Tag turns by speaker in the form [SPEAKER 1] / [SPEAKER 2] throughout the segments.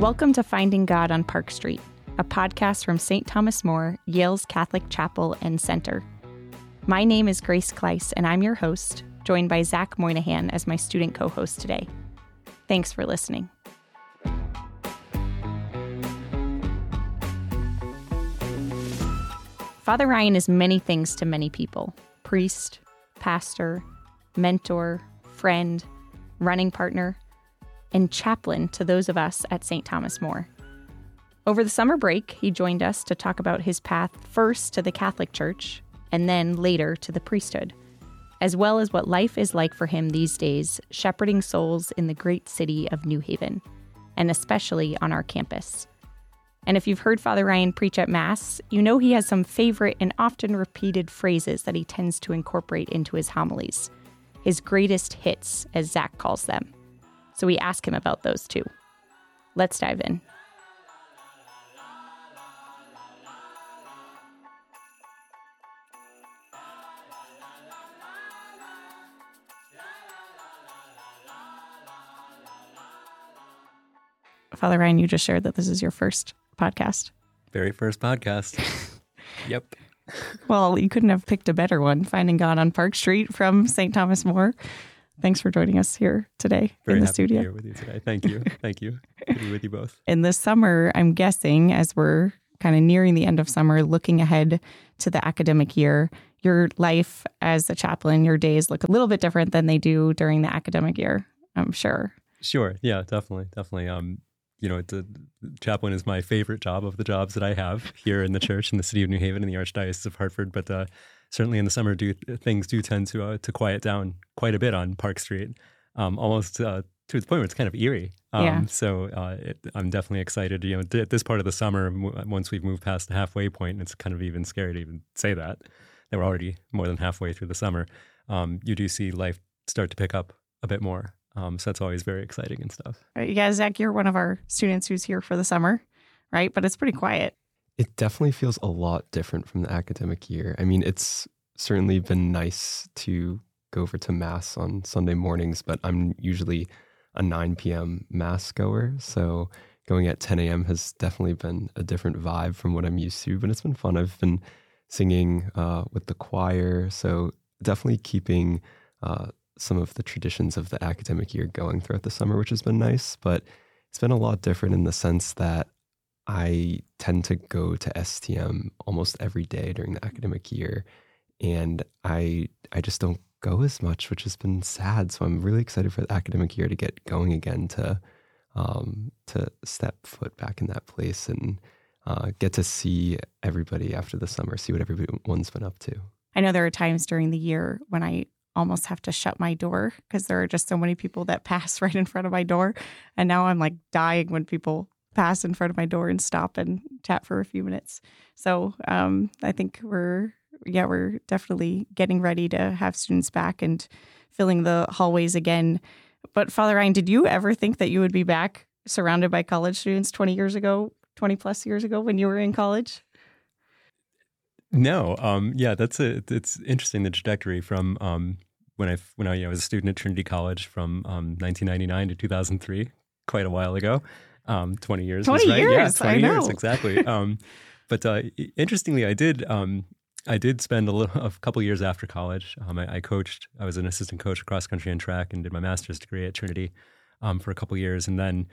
[SPEAKER 1] Welcome to Finding God on Park Street, a podcast from St. Thomas More, Yale's Catholic Chapel and Center. My name is Grace Klise, and I'm your host, joined by Zach Moynihan as my student co host today. Thanks for listening. Father Ryan is many things to many people priest, pastor, mentor, friend, running partner, and chaplain to those of us at St. Thomas More. Over the summer break, he joined us to talk about his path first to the Catholic Church and then later to the priesthood, as well as what life is like for him these days, shepherding souls in the great city of New Haven, and especially on our campus. And if you've heard Father Ryan preach at Mass, you know he has some favorite and often repeated phrases that he tends to incorporate into his homilies. His greatest hits, as Zach calls them. So we ask him about those too. Let's dive in. Father Ryan, you just shared that this is your first podcast.
[SPEAKER 2] Very first podcast. yep.
[SPEAKER 1] Well, you couldn't have picked a better one, Finding God on Park Street from St. Thomas More. Thanks for joining us here today
[SPEAKER 2] Very
[SPEAKER 1] in the
[SPEAKER 2] happy
[SPEAKER 1] studio.
[SPEAKER 2] To be here with you today. Thank you. Thank you. Good to be with you both.
[SPEAKER 1] In the summer, I'm guessing, as we're kind of nearing the end of summer, looking ahead to the academic year, your life as a chaplain, your days look a little bit different than they do during the academic year, I'm sure.
[SPEAKER 2] Sure. Yeah, definitely. Definitely. Um, you know, the chaplain is my favorite job of the jobs that I have here in the church in the city of New Haven in the Archdiocese of Hartford. But uh, certainly in the summer, do things do tend to uh, to quiet down quite a bit on Park Street, um, almost uh, to the point where it's kind of eerie. Um,
[SPEAKER 1] Yeah.
[SPEAKER 2] So uh, it, I'm definitely excited. You know, at this part of the summer, m- once we've moved past the halfway point, it's kind of even scary to even say that that we're already more than halfway through the summer. Um, you do see life start to pick up a bit more. Um, so that's always very exciting and stuff.
[SPEAKER 1] Yeah, Zach, you're one of our students who's here for the summer, right? But it's pretty quiet.
[SPEAKER 3] It definitely feels a lot different from the academic year. I mean, it's certainly been nice to go over to Mass on Sunday mornings, but I'm usually a 9 p.m. Mass goer. So going at 10 a.m. has definitely been a different vibe from what I'm used to, but it's been fun. I've been singing uh, with the choir. So definitely keeping uh, some of the traditions of the academic year going throughout the summer, which has been nice. But it's been a lot different in the sense that I tend to go to STM almost every day during the academic year, and I I just don't go as much, which has been sad. So I'm really excited for the academic year to get going again to um, to step foot back in that place and uh, get to see everybody after the summer, see what everyone's been up to.
[SPEAKER 1] I know there are times during the year when I almost have to shut my door because there are just so many people that pass right in front of my door. And now I'm like dying when people pass in front of my door and stop and chat for a few minutes. So um, I think we're, yeah, we're definitely getting ready to have students back and filling the hallways again. But Father Ryan, did you ever think that you would be back surrounded by college students 20 years ago, 20 plus years ago when you were in college?
[SPEAKER 2] No, um, yeah, that's a. It's interesting the trajectory from um, when I when I you know, was a student at Trinity College from um, 1999 to 2003, quite a while ago. Um, 20 years.
[SPEAKER 1] 20
[SPEAKER 2] was right. Yeah,
[SPEAKER 1] years,
[SPEAKER 2] 20
[SPEAKER 1] I
[SPEAKER 2] years
[SPEAKER 1] know.
[SPEAKER 2] exactly. um, but uh, interestingly, I did. Um, I did spend a little, a couple years after college. Um, I, I coached. I was an assistant coach cross country and track, and did my master's degree at Trinity um, for a couple years, and then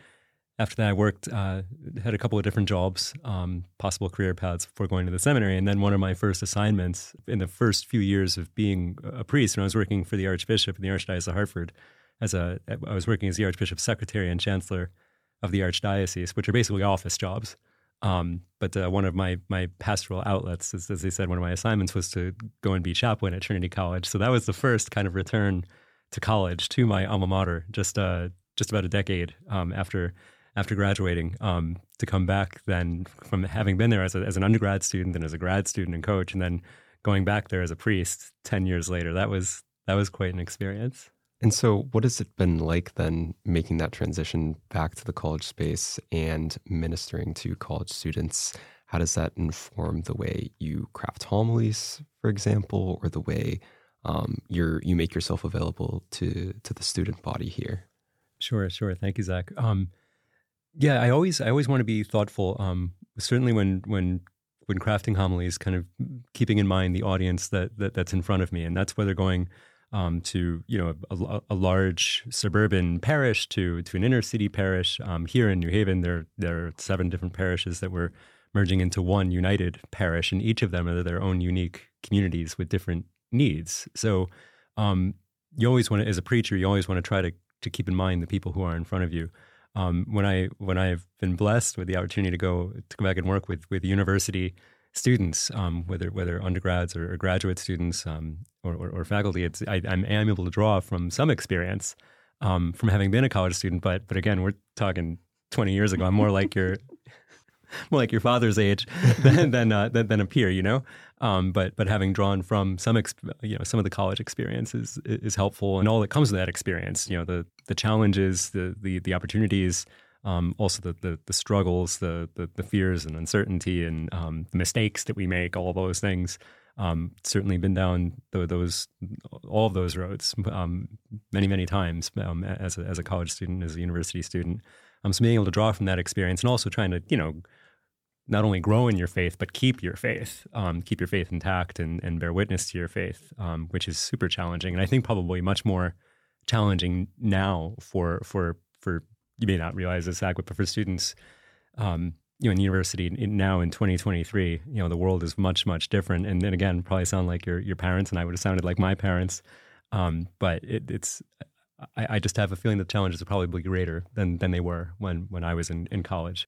[SPEAKER 2] after that, I worked, uh, had a couple of different jobs, um, possible career paths before going to the seminary. And then one of my first assignments in the first few years of being a priest, when I was working for the Archbishop in the Archdiocese of Hartford, as a, I was working as the Archbishop's secretary and chancellor of the Archdiocese, which are basically office jobs. Um, but uh, one of my my pastoral outlets, as, as they said, one of my assignments was to go and be chaplain at Trinity College. So that was the first kind of return to college to my alma mater, just uh, just about a decade um, after after graduating um, to come back then from having been there as, a, as an undergrad student and as a grad student and coach and then going back there as a priest 10 years later that was that was quite an experience
[SPEAKER 3] And so, what has it been like then making that transition back to the college space and ministering to college students? How does that inform the way you craft homilies, for example, or the way um, you're you make yourself available to to the student body here?
[SPEAKER 2] Sure, sure. Thank you, Zach. Um, Yeah, I always I always want to be thoughtful. Um, certainly when when when crafting homilies, kind of keeping in mind the audience that, that that's in front of me, and that's whether they're going um, to you know a, a, large suburban parish to to an inner city parish. Um, here in New Haven, there there are seven different parishes that we're merging into one united parish, and each of them are their own unique communities with different needs. So um, you always want to, as a preacher, you always want to try to to keep in mind the people who are in front of you. Um, when I when I've been blessed with the opportunity to go to go back and work with with university students, um, whether whether undergrads or, or graduate students um, or, or, or, faculty, it's I, am able to draw from some experience um, from having been a college student. But but again, we're talking 20 years ago. I'm more like your more like your father's age than than, uh, than, than a peer, you know. Um, but but having drawn from some you know some of the college experiences is, is helpful, and all that comes with that experience. You know the the challenges, the the the opportunities, um, also the, the, the struggles, the, the, the fears and uncertainty, and um, the mistakes that we make. All those things. Um, certainly been down those all of those roads um, many many times um, as a, as a college student, as a university student. Um, so being able to draw from that experience and also trying to you know not only grow in your faith, but keep your faith, keep your faith intact and, and bear witness to your faith, which is super challenging. And I think probably much more challenging now for, for, for you may not realize this, Zach, but for students, um, you know, in university now in 2023, you know, the world is much, much different. And then again, probably sound like your, your parents and I would have sounded like my parents. Um, but it, it's, I, I, just have a feeling the challenges are probably greater than, than they were when, when I was in, in college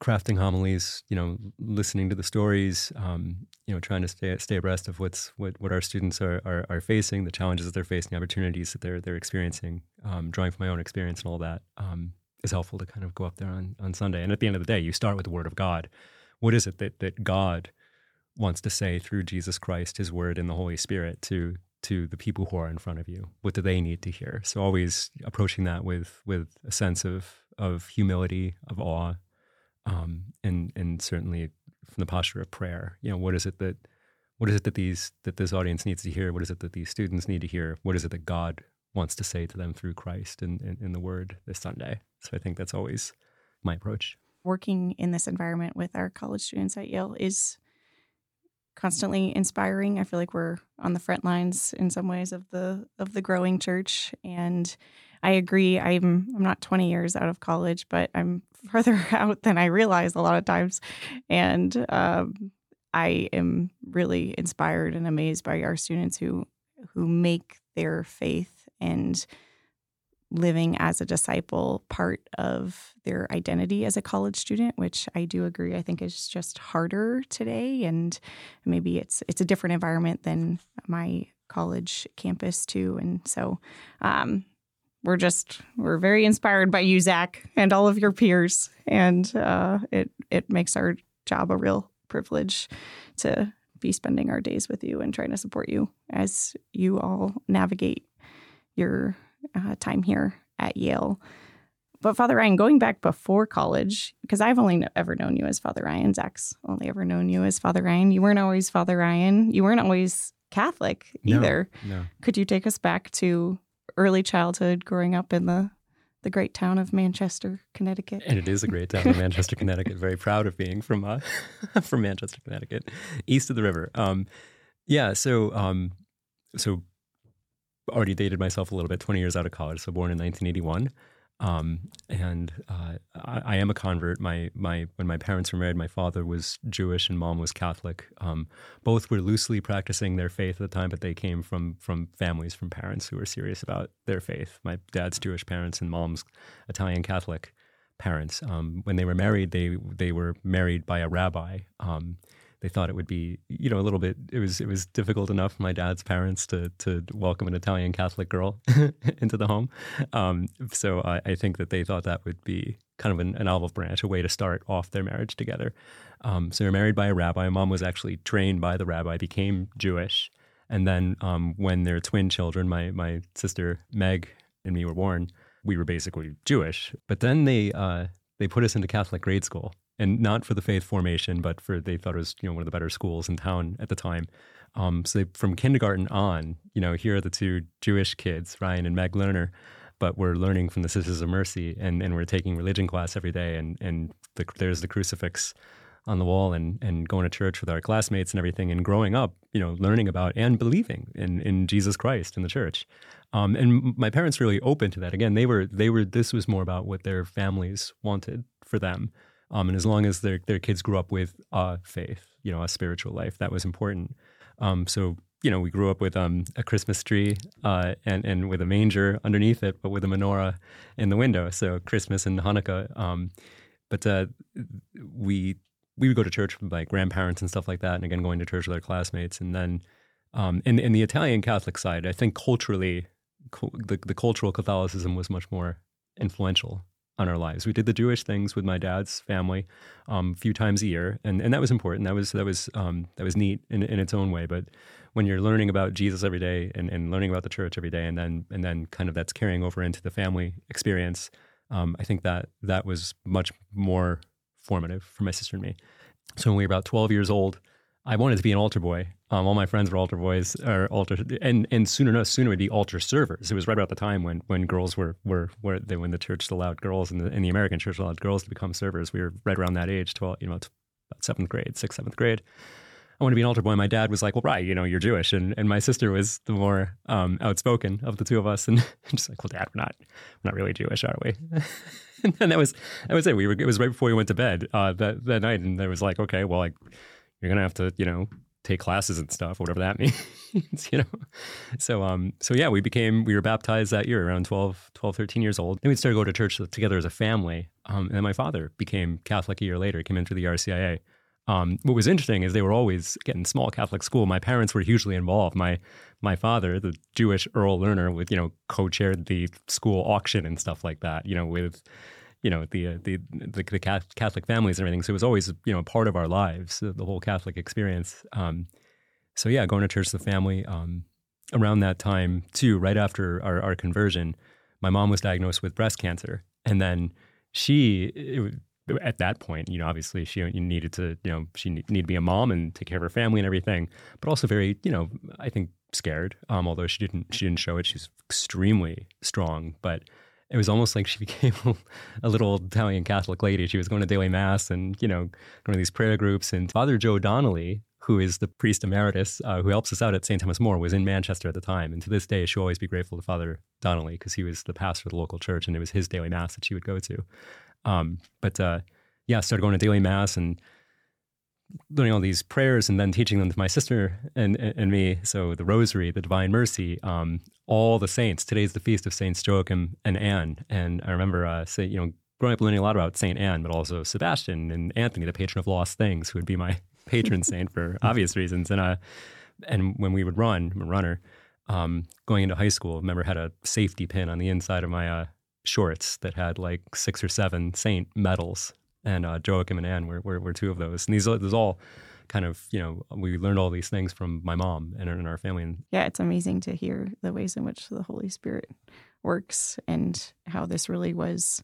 [SPEAKER 2] crafting homilies, you know, listening to the stories, um, you know, trying to stay stay abreast of what's what, what our students are, are, are facing, the challenges that they're facing, the opportunities that they're they're experiencing, um, drawing from my own experience and all that um, is helpful to kind of go up there on on Sunday. And at the end of the day, you start with the Word of God. What is it that that God wants to say through Jesus Christ, His Word, and the Holy Spirit to to the people who are in front of you? What do they need to hear? So always approaching that with with a sense of of humility, of awe, um, and and certainly from the posture of prayer. You know, what is it that what is it that these that this audience needs to hear? What is it that these students need to hear? What is it that God wants to say to them through Christ and in, in, in the Word this Sunday? So I think that's always my approach.
[SPEAKER 1] Working in this environment with our college students at Yale is constantly inspiring. I feel like we're on the front lines in some ways of the of the growing church and I agree. I'm I'm not 20 years out of college, but I'm further out than I realize a lot of times, and um, I am really inspired and amazed by our students who who make their faith and living as a disciple part of their identity as a college student which i do agree i think is just harder today. And maybe it's it's a different environment than my college campus too. And so um, we're just we're very inspired by you, Zach, and all of your peers, and uh, it it makes our job a real privilege to be spending our days with you and trying to support you as you all navigate your uh, time here at Yale. But Father Ryan, going back before college, because I've only ever known you as Father Ryan, Zach's only ever known you as Father Ryan. You weren't always Father Ryan. You weren't always Catholic either.
[SPEAKER 2] No, no.
[SPEAKER 1] Could you take us back to early childhood growing up in the the great town of Manchester, Connecticut.
[SPEAKER 2] And it is a great town of Manchester, Connecticut. Very proud of being from uh, from Manchester, Connecticut, east of the river. Um, yeah, so um, so already dated myself a little bit. Twenty years out of college, so born in 1981. Um, and uh, I, I, am a convert. My my when my parents were married, my father was Jewish and mom was Catholic. Um, both were loosely practicing their faith at the time, but they came from from families from parents who were serious about their faith. My dad's Jewish parents and mom's Italian Catholic parents. Um, when they were married, they they were married by a rabbi. They thought it would be, you know, a little bit. It was it was difficult enough for my dad's parents to to welcome an Italian Catholic girl into the home. Um, so I, I, think that they thought that would be kind of an, an, olive branch, a way to start off their marriage together. Um, so they were married by a rabbi. Mom was actually trained by the rabbi, became Jewish, and then um, when their twin children, my my sister Meg and me were born, we were basically Jewish. But then they uh, they put us into Catholic grade school and not for the faith formation, but for they thought it was you know one of the better schools in town at the time. Um, so they, from kindergarten on, you know, here are the two Jewish kids, Ryan and Meg Lerner. but we're learning from the Sisters of Mercy, and, and we're taking religion class every day, and and the, there's the crucifix on the wall, and and going to church with our classmates and everything, and growing up, you know, learning about and believing in in Jesus Christ in the church. Um, and my parents really open to that. Again, they were they were. This was more about what their families wanted for them. Um, and as long as their their kids grew up with a faith, you know, a spiritual life, that was important. Um, so you know, we grew up with um, a Christmas tree uh, and and with a manger underneath it, but with a menorah in the window. So Christmas and Hanukkah. Um, but uh, we we would go to church with my grandparents and stuff like that, and again going to church with our classmates. And then um, in in the Italian Catholic side, I think culturally, the the cultural Catholicism was much more influential on our lives. We did the Jewish things with my dad's family um, a few times a year, and, and that was important. That was that was um, that was neat in, in its own way. But when you're learning about Jesus every day and, and learning about the church every day, and then and then kind of that's carrying over into the family experience, um, I think that that was much more formative for my sister and me. So when we were about 12 years old, I wanted to be an altar boy. Um, all my friends were altar boys or altar, and and sooner enough, sooner would be altar servers. It was right about the time when when girls were were were they, when the church allowed girls and the, in the American church allowed girls to become servers. We were right around that age, twelve, you know, about seventh grade, sixth, seventh grade. I want to be an altar boy. My dad was like, "Well, right, you know, you're Jewish," and and my sister was the more um, outspoken of the two of us, and just like, "Well, Dad, we're not we're not really Jewish, are we?" and that was that was it. We were it was right before we went to bed uh, that that night, and there was like, "Okay, well, like you're gonna have to, you know, take classes and stuff, whatever that means, you know? So, um, so yeah, we became, we were baptized that year around 12, 12, 13 years old. Then we started to go to church together as a family. Um, and my father became Catholic a year later, came into the RCIA. Um, what was interesting is they were always getting small Catholic school. My parents were hugely involved. My my father, the Jewish Earl Lerner, with you know co-chaired the school auction and stuff like that. You know, with you know the, uh, the the the Catholic families and everything. So it was always you know a part of our lives, the whole Catholic experience. Um, so yeah, going to church a family. Um, around that time too, right after our, our conversion, my mom was diagnosed with breast cancer, and then she it, at that point, you know, obviously she needed to, you know, she needed to be a mom and take care of her family and everything, but also very, you know, I think scared. Um, although she didn't, she didn't show it. She's extremely strong, but it was almost like she became a little Italian Catholic lady. She was going to daily mass and, you know, going to these prayer groups. And Father Joe Donnelly, who is the priest emeritus uh, who helps us out at St. Thomas More, was in Manchester at the time. And to this day, she'll always be grateful to Father Donnelly because he was the pastor of the local church and it was his daily mass that she would go to. Um, but uh, yeah, started going to daily mass and learning all these prayers and then teaching them to my sister and, and me. So the Rosary, the Divine Mercy, um, all the saints. Today's the feast of Saints Joachim and Anne. And I remember, uh, say, you know, growing up learning a lot about Saint Anne, but also Sebastian and Anthony, the patron of lost things, who would be my patron saint for obvious reasons. And uh, and when we would run, I'm a runner, um, going into high school, I remember had a safety pin on the inside of my uh, shorts that had like six or seven saint medals and uh, Joachim and Anne were, were, were two of those. And these these all kind of you know we learned all these things from my mom and, and our family. And
[SPEAKER 1] yeah, it's amazing to hear the ways in which the Holy Spirit works and how this really was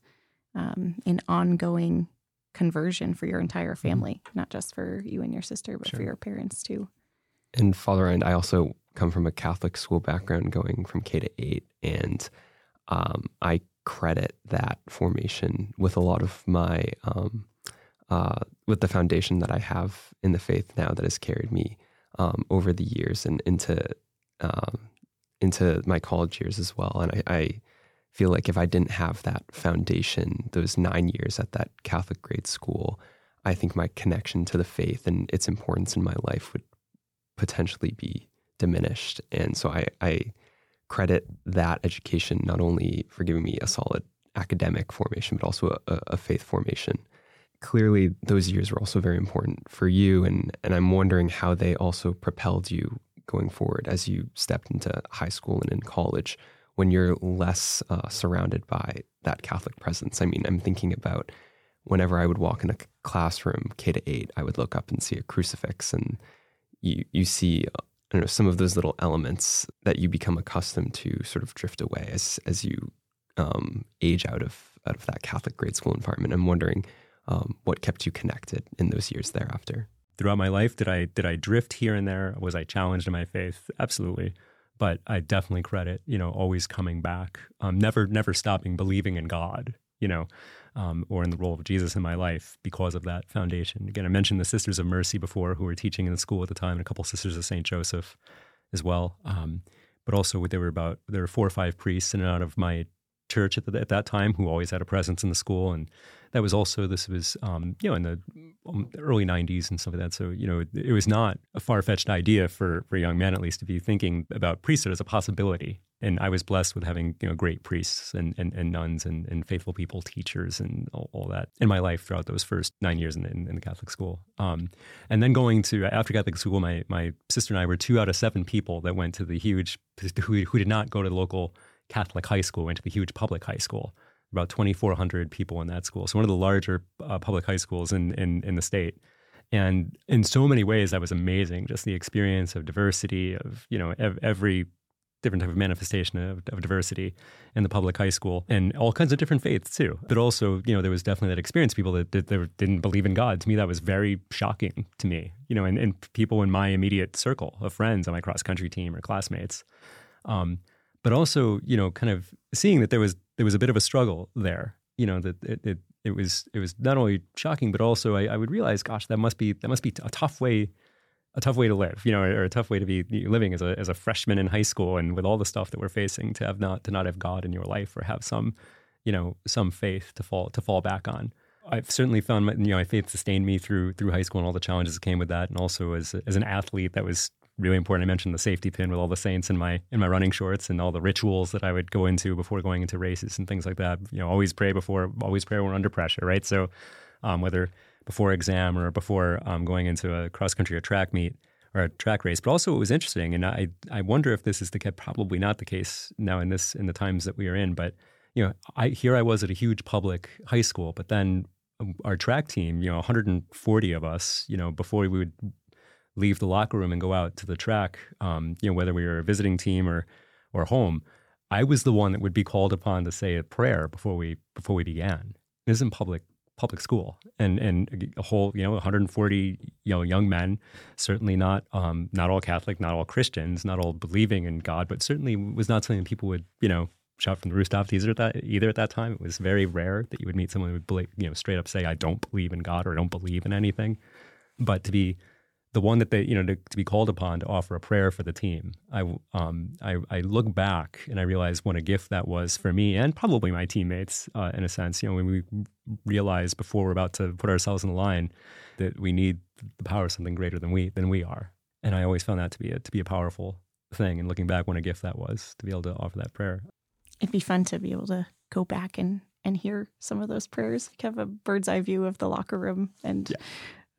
[SPEAKER 1] um, an ongoing conversion for your entire mm-hmm. family, mm-hmm. not just for you and your sister, but sure. for your parents too.
[SPEAKER 3] And Father and I also come from a Catholic school background, going from K to eight, and um, I credit that formation with a lot of my um, uh, with the foundation that I have in the faith now that has carried me um, over the years and into um, into my college years as well. And I, I, feel like if I didn't have that foundation, those nine years at that Catholic grade school, I think my connection to the faith and its importance in my life would potentially be diminished. And so I, I credit that education not only for giving me a solid academic formation, but also a, a faith formation. Clearly, those years were also very important for you, and, and I'm wondering how they also propelled you going forward as you stepped into high school and in college when you're less uh, surrounded by that Catholic presence. I mean, I'm thinking about whenever I would walk in a classroom, K to eight, I would look up and see a crucifix, and you you see I know, some of those little elements that you become accustomed to sort of drift away as as you um, age out of out of that Catholic grade school environment. I'm wondering um, what kept you connected in those years thereafter.
[SPEAKER 2] Throughout my life, did I did I drift here and there? Was I challenged in my faith? Absolutely. but I definitely credit, you know, always coming back, um, never, never stopping believing in God, you know, um, or in the role of Jesus in my life because of that foundation. Again, I mentioned the Sisters of Mercy before, who were teaching in the school at the time, and a couple Sisters of Saint Joseph as well. Um, but also, there were about there were four or five priests in and out of my church at, the, at that time who always had a presence in the school, and that was also this was um, you know in the um, early 90s and stuff like that. So you know it was not a far-fetched idea for for young men at least to be thinking about priesthood as a possibility. And I was blessed with having you know great priests and, and, and nuns and, and faithful people, teachers, and all, all, that in my life throughout those first nine years in, in, in the Catholic school. Um, and then going to after Catholic school, my my sister and I were two out of seven people that went to the huge who, who did not go to the local Catholic high school, went to the huge public high school about 2,400 people in that school. So one of the larger uh, public high schools in, in, in the state. And in so many ways, that was amazing. Just the experience of diversity, of you know ev- every different type of manifestation of, of, diversity in the public high school, and all kinds of different faiths too. But also, you know, there was definitely that experience. People that, that, that didn't believe in God. To me, that was very shocking to me. You know, and, and people in my immediate circle of friends on my cross country team or classmates. Um, but also, you know, kind of seeing that there was there was a bit of a struggle there. You know that it it, it was it was not only shocking, but also I, I, would realize, gosh, that must be that must be a tough way, a tough way to live. You know, or, a tough way to be living as a as a freshman in high school, and with all the stuff that we're facing, to have not to not have God in your life or have some, you know, some faith to fall to fall back on. I've certainly found my, you know my faith sustained me through through high school and all the challenges that came with that, and also as as an athlete that was really important. I mentioned the safety pin with all the saints in my in my running shorts and all the rituals that I would go into before going into races and things like that. You know, always pray before, always pray when we're under pressure, right? So, um, whether before exam or before um, going into a cross country or track meet or a track race. But also, it was interesting, and I I wonder if this is the probably not the case now in this in the times that we are in. But you know, I here I was at a huge public high school, but then um, our track team, you know, 140 of us, you know, before we would leave the locker room and go out to the track, um, you know, whether we were a visiting team or or home, I was the one that would be called upon to say a prayer before we before we began. This is in public public school, and and a whole you know 140 you know young men, certainly not um, not all Catholic, not all Christians, not all believing in God, but certainly was not something people would you know shout from the rooftops either at that either at that time. It was very rare that you would meet someone who would you know straight up say I don't believe in God or I don't believe in anything, but to be the one that they, you know, to, to, be called upon to offer a prayer for the team. I, um, I, I, look back and I realize what a gift that was for me and probably my teammates, uh, in a sense. You know, when we realize before we're about to put ourselves in the line that we need the power of something greater than we than we are, and I always found that to be a, to be a powerful thing. And looking back, what a gift that was to be able to offer that prayer.
[SPEAKER 1] It'd be fun to be able to go back and and hear some of those prayers, like have a bird's eye view of the locker room and. Yeah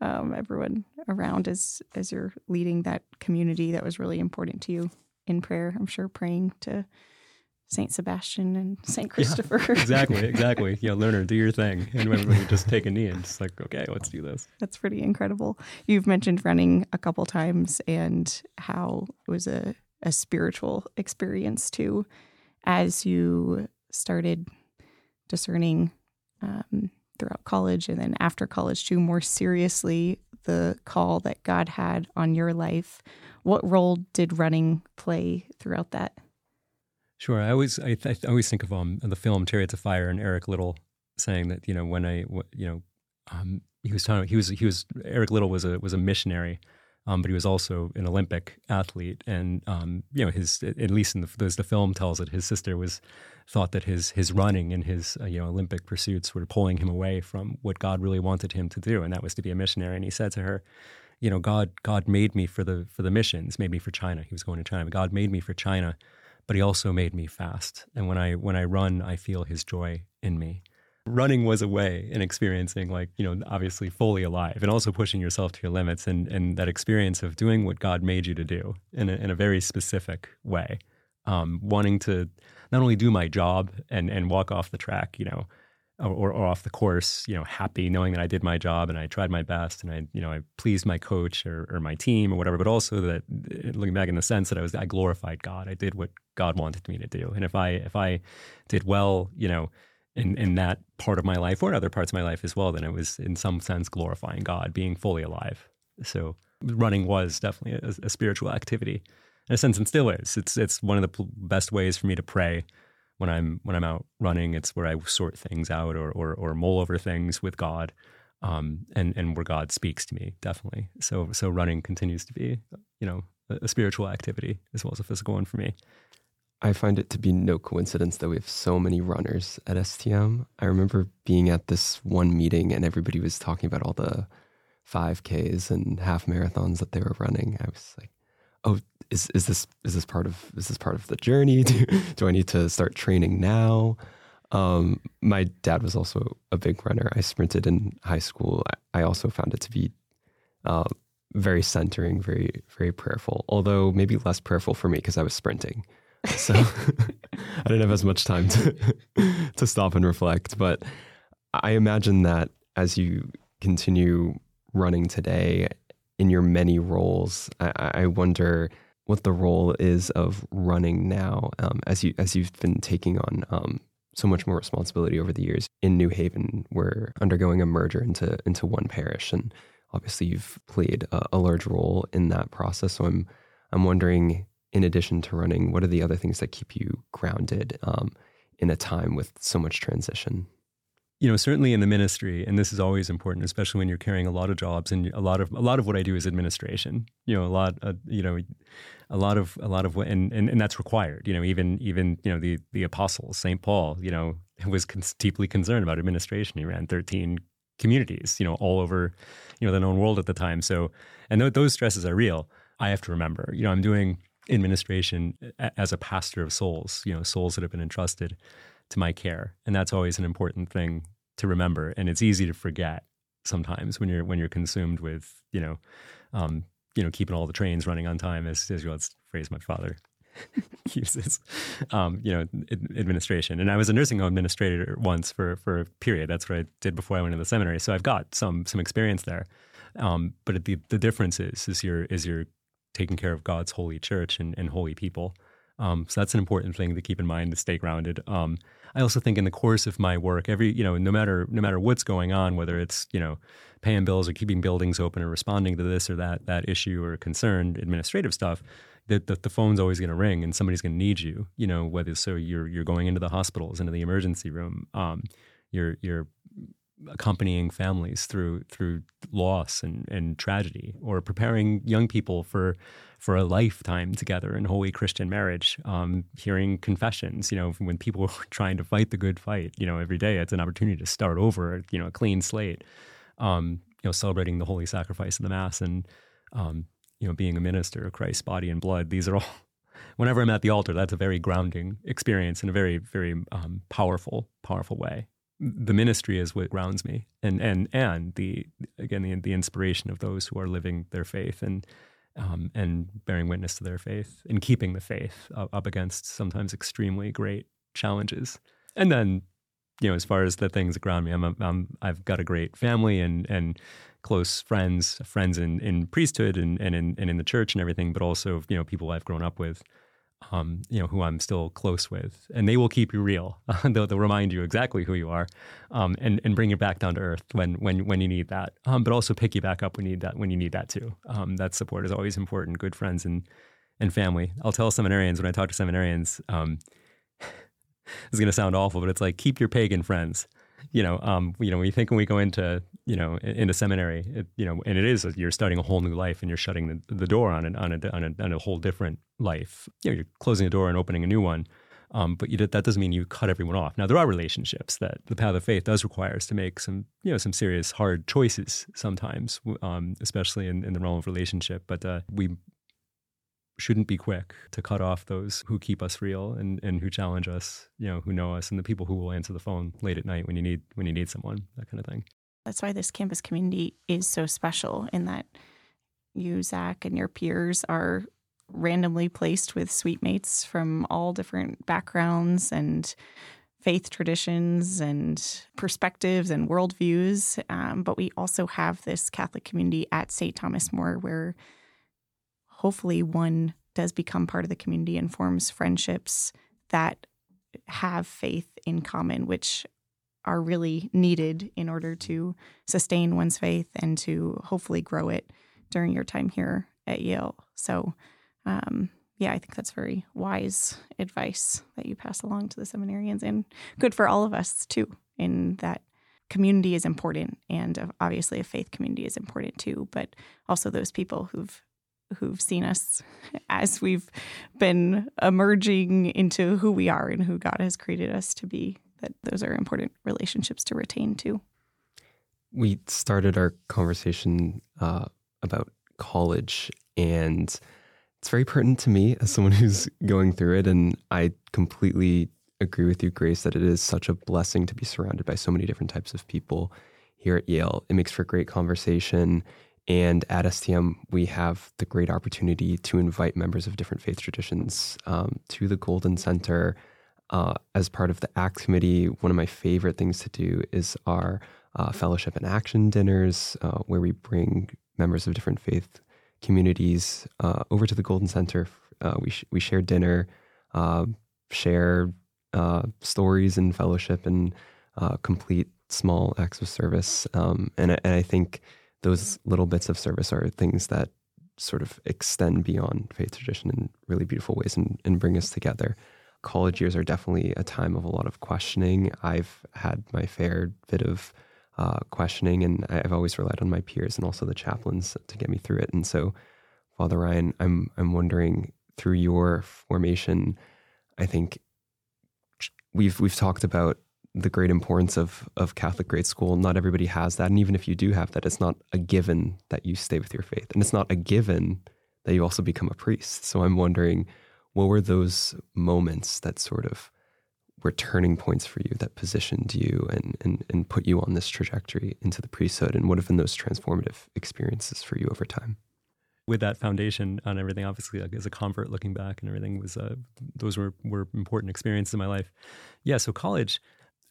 [SPEAKER 1] um, everyone around as as you're leading that community that was really important to you in prayer. I'm sure praying to Saint Sebastian and Saint Christopher.
[SPEAKER 2] Yeah, exactly, exactly. Yeah, Lerner, do your thing, and everybody just take a knee and just like, okay, let's do this.
[SPEAKER 1] That's pretty incredible. You've mentioned running a couple times and how it was a a spiritual experience too, as you started discerning um, throughout college and then after college too more seriously the call that God had on your life. What role did running play throughout that?
[SPEAKER 2] Sure. I always I, th- I always think of um the film Chariots of Fire and Eric Liddell saying that you know when I you know um, he was talking he was he was Eric Liddell was a was a missionary um, but he was also an Olympic athlete, and um, you know his at least in the as the film tells it, his sister was thought that his his running and his uh, you know Olympic pursuits were pulling him away from what God really wanted him to do, and that was to be a missionary. And he said to her, you know, God God made me for the for the missions, made me for China. He was going to China. God made me for China, but He also made me fast. And when I when I run, I feel His joy in me running was a way in experiencing like you know obviously fully alive and also pushing yourself to your limits and and that experience of doing what god made you to do in a, in a very specific way. Um, wanting to not only do my job and and walk off the track you know or, or off the course you know happy knowing that i did my job and i tried my best and i you know i pleased my coach or, or my team or whatever but also that looking back in the sense that i was i glorified god. I did what god wanted me to do. And if i if i did well you know in, in that part of my life or in other parts of my life as well, then it was in some sense glorifying God, being fully alive. So running was definitely a, a spiritual activity in a sense, and still is. It's it's one of the best ways for me to pray when I'm when I'm out running. It's where I sort things out or or, or mull over things with God, um, and and where God speaks to me definitely. So so running continues to be you know a, a spiritual activity as well as a physical one for me.
[SPEAKER 3] I find it to be no coincidence that we have so many runners at STM. I remember being at this one meeting and everybody was talking about all the 5Ks and half marathons that they were running. I was like, "Oh, is is this is this part of is this part of the journey? Do, do I need to start training now?" Um, my dad was also a big runner. I sprinted in high school. I, also found it to be uh, very centering, very very prayerful. Although maybe less prayerful for me because I was sprinting. So I didn't have as much time to to stop and reflect. But I imagine that as you continue running today in your many roles, I, I wonder what the role is of running now um, as you as you've been taking on um, so much more responsibility over the years. In New Haven, we're undergoing a merger into into one parish, and obviously you've played a, a large role in that process. So I'm I'm wondering in addition to running, what are the other things that keep you grounded um, in a time with so much transition?
[SPEAKER 2] You know, certainly in the ministry, and this is always important, especially when you're carrying a lot of jobs, and a lot of a lot of what I do is administration. You know, a lot, uh, you know, a lot of a lot of what, and, and and that's required. You know, even even you know the the apostles, Saint Paul, you know, was con- deeply concerned about administration. He ran 13 communities, you know, all over, you know, the known world at the time. So, and th- those stresses are real. I have to remember, you know, I'm doing administration as a pastor of souls, you know, souls that have been entrusted to my care. And that's always an important thing to remember. And it's easy to forget sometimes when you're when you're consumed with, you know, um, you know, keeping all the trains running on time, as as you phrase my father uses, um, you know, administration. And I was a nursing home administrator once for for a period. That's what I did before I went to the seminary. So I've got some some experience there. Um, but the the difference is is you're is you're taking care of God's holy church and, and holy people. Um, so that's an important thing to keep in mind to stay grounded. Um, I also think in the course of my work, every you know, no matter no matter what's going on, whether it's you know paying bills or keeping buildings open or responding to this or that that issue or concern, administrative stuff, that the, the, phone's always going to ring and somebody's going to need you. You know, whether so you're you're going into the hospitals, into the emergency room, um, you're you're accompanying families through through loss and, and tragedy, or preparing young people for for a lifetime together in holy Christian marriage. Um, hearing confessions, you know, when people are trying to fight the good fight, you know, every day it's an opportunity to start over, you know, a clean slate. Um, you know, celebrating the holy sacrifice of the mass and um, you know, being a minister of Christ's body and blood. These are all. Whenever I'm at the altar, that's a very grounding experience in a very, very um, powerful, powerful way the ministry is what grounds me and and and the again the, the inspiration of those who are living their faith and um, and bearing witness to their faith and keeping the faith up, up against sometimes extremely great challenges. And then you know as far as the things that ground me I'm, I'm I've got a great family and and close friends friends in in priesthood and and in and in the church and everything but also you know people I've grown up with um, you know, who I'm still close with, and they will keep you real. they'll, they'll, remind you exactly who you are, um, and and bring you back down to earth when when when you need that. Um, but also pick you back up when you need that when you need that too. Um, that support is always important. Good friends and and family. I'll tell seminarians when I talk to seminarians. This going to sound awful, but it's like keep your pagan friends you know, um, you know, you think when we go into, you know, into seminary, it, you know, and it is you're starting a whole new life and you're shutting the, the door on, an, on, a, on, a, on a whole different life. You know, you're closing the door and opening a new one. Um, but you, that doesn't mean you cut everyone off. Now there are relationships that the path of faith does require us to make some, you know, some serious hard choices sometimes, um, especially in, in the realm of relationship. But uh, we shouldn't be quick to cut off those who keep us real and, and who challenge us, you know, who know us and the people who will answer the phone late at night when you need when you need someone, that kind of thing.
[SPEAKER 1] That's why this campus community is so special in that you, Zach, and your peers are randomly placed with suite mates from all different backgrounds and faith traditions and perspectives and worldviews. Um, but we also have this Catholic community at St. Thomas More where hopefully one does become part of the community and forms friendships that have faith in common, which are really needed in order to sustain one's faith and to hopefully grow it during your time here at Yale. So, um, yeah, I think that's very wise advice that you pass along to the seminarians and good for all of us too, in that community is important and obviously a faith community is important too, but also those people who've who've seen us as we've been emerging into who we are and who God has created us to be. That those are important relationships to retain too.
[SPEAKER 3] We started our conversation uh, about college, and it's very pertinent to me as someone who's going through it. And I completely agree with you, Grace, that it is such a blessing to be surrounded by so many different types of people here at Yale. It makes for great conversation. And at STM, we have the great opportunity to invite members of different faith traditions um, to the Golden Center. Uh, as part of the ACT committee, one of my favorite things to do is our uh, fellowship and action dinners, uh, where we bring members of different faith communities uh, over to the Golden Center. Uh, we sh- we share dinner, uh, share stories and fellowship, and complete small acts of service. Um, and, and I think those little bits of service are things that sort of extend beyond faith tradition in really beautiful ways and, and bring us together. College years are definitely a time of a lot of questioning. I've had my fair bit of uh, questioning, and I've always relied on my peers and also the chaplains to get me through it. And so, Father Ryan, I'm I'm wondering through your formation, I think we've we've talked about the great importance of of Catholic grade school. Not everybody has that, and even if you do have that, it's not a given that you stay with your faith, and it's not a given that you also become a priest. So I'm wondering, what were those moments that sort of were turning points for you that positioned you and and and put you on this trajectory into the priesthood, and what have been those transformative experiences for you over time?
[SPEAKER 2] with that foundation on everything, obviously, like as a convert looking back and everything was, uh, those were, were important experiences in my life. Yeah. So college,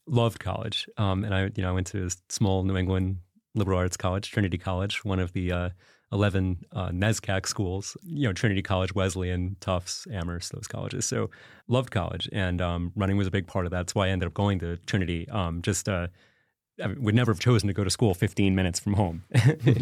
[SPEAKER 2] loved college. Um, and I, you know, I went to a small New England liberal arts college, Trinity College, one of the uh, 11 uh, NESCAC schools, you know, Trinity College, Wesleyan, Tufts, Amherst, those colleges. So loved college and um, running was a big part of that. That's why I ended up going to Trinity. Um, just, uh, I would never have chosen to go to school 15 minutes from home.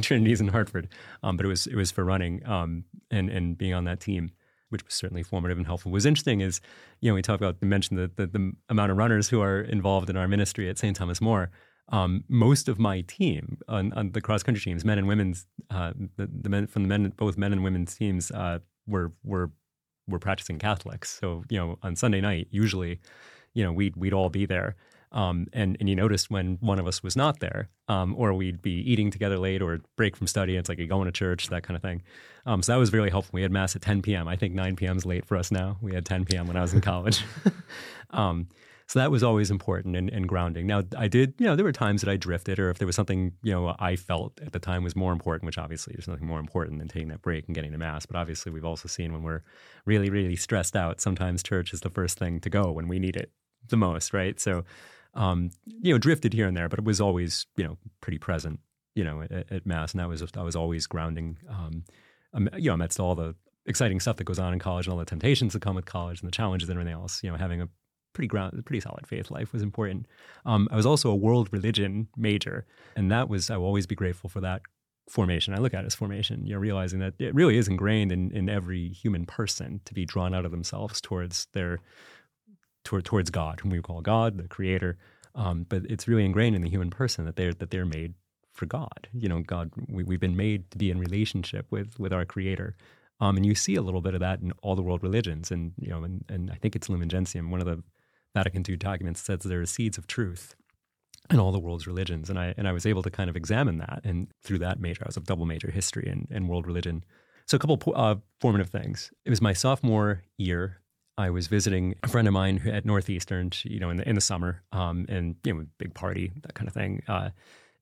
[SPEAKER 2] Trinity's in Hartford, um, but it was it was for running um, and and being on that team which was certainly formative and helpful. Was interesting is, you know, we talk about, we mentioned the, the, the amount of runners who are involved in our ministry at St. Thomas More. Um, most of my team on, on, the cross country teams, men and women's, uh, the, the, men from the men, both men and women's teams, uh, were were were practicing Catholics. So you know, on Sunday night, usually, you know, we'd we'd all be there. Um, and and you noticed when one of us was not there, um, or we'd be eating together late, or break from study. And It's like you're going to church, that kind of thing. Um, so that was really helpful. We had mass at 10 p.m. I think 9 p.m. is late for us now. We had 10 p.m. when I was in college. Um, so that was always important and, and, grounding. Now I did, you know, there were times that I drifted, or if there was something, you know, I felt at the time was more important, which obviously there's nothing more important than taking that break and getting to mass. But obviously we've also seen when we're really, really stressed out, sometimes church is the first thing to go when we need it the most, right? So um, you know, drifted here and there, but it was always, you know, pretty present, you know, at, at mass. And that was, I was always grounding, um, you know, amidst all the exciting stuff that goes on in college and all the temptations that come with college and the challenges and everything else, you know, having a pretty ground, pretty solid faith life was important. Um, I was also a world religion major, and that was I will always be grateful for that formation. I look at it as formation. You know, realizing that it really is ingrained in in every human person to be drawn out of themselves towards their toward, towards God, whom we call God, the Creator. Um, but it's really ingrained in the human person that they're that they're made for God. You know, God. We, we've been made to be in relationship with with our Creator. Um, and you see a little bit of that in all the world religions, and you know, and, and I think it's Lumen Gentium, one of the Vatican II documents says there are seeds of truth in all the world's religions, and I and I was able to kind of examine that, and through that major, I was a double major, history and, and world religion. So a couple uh, formative things. It was my sophomore year I was visiting a friend of mine at Northeastern, you know, in the in the summer, um, and you know, big party, that kind of thing. Uh,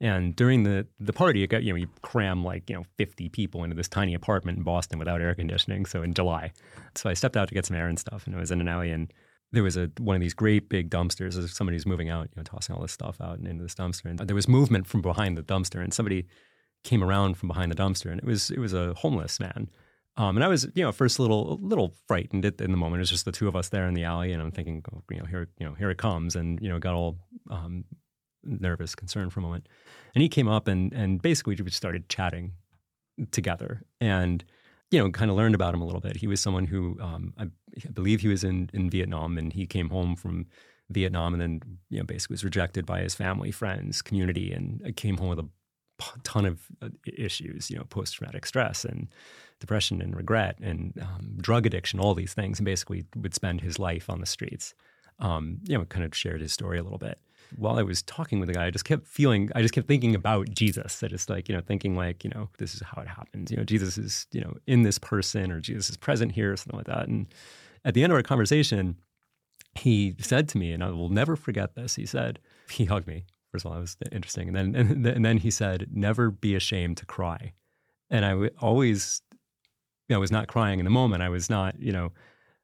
[SPEAKER 2] and during the the party, it got you know you cram like you know fifty people into this tiny apartment in Boston without air conditioning. So in July, so I stepped out to get some air and stuff, and I was in an alley, and there was a one of these great big dumpsters. As somebody was moving out, you know, tossing all this stuff out and into this dumpster, and there was movement from behind the dumpster, and somebody came around from behind the dumpster, and it was it was a homeless man um, and I was, you know, first a little, a little frightened in the moment. It was just the two of us there in the alley, and I'm thinking, oh, you know, here, you know, here it comes, and you know, got all um, nervous, concerned for a moment. And he came up and and basically we just started chatting together. And you know, kind of learned about him a little bit. He was someone who um, I, I, believe he was in, in Vietnam and he came home from Vietnam and then, you know, basically was rejected by his family, friends, community, and came home with a ton of uh, issues, you know, post traumatic stress and depression and regret and um, drug addiction, all these things, and basically would spend his life on the streets. Um, you know, kind of shared his story a little bit while I was talking with the guy, I just kept feeling, I just kept thinking about Jesus. I just like, you know, thinking like, you know, this is how it happens. You know, Jesus is, you know, in this person or Jesus is present here or something like that. And at the end of our conversation, he said to me, and I will never forget this. He said, he hugged me. First of all, that was interesting. And then, and, and then he said, never be ashamed to cry. And I always, you know, I was not crying in the moment. I was not, you know,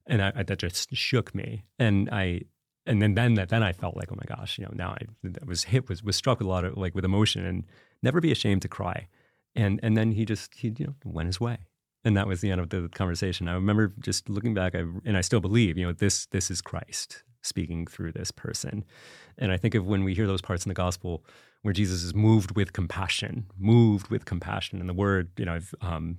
[SPEAKER 2] and I, that just shook me. And I, and then then that then I felt like, oh my gosh, you know, now I was hit was was struck with a lot of like with emotion and never be ashamed to cry. And and then he just he you know went his way. And that was the end of the conversation. I remember just looking back, I, and I still believe, you know, this this is Christ speaking through this person. And I think of when we hear those parts in the gospel where Jesus is moved with compassion, moved with compassion, and the word, you know, I've um,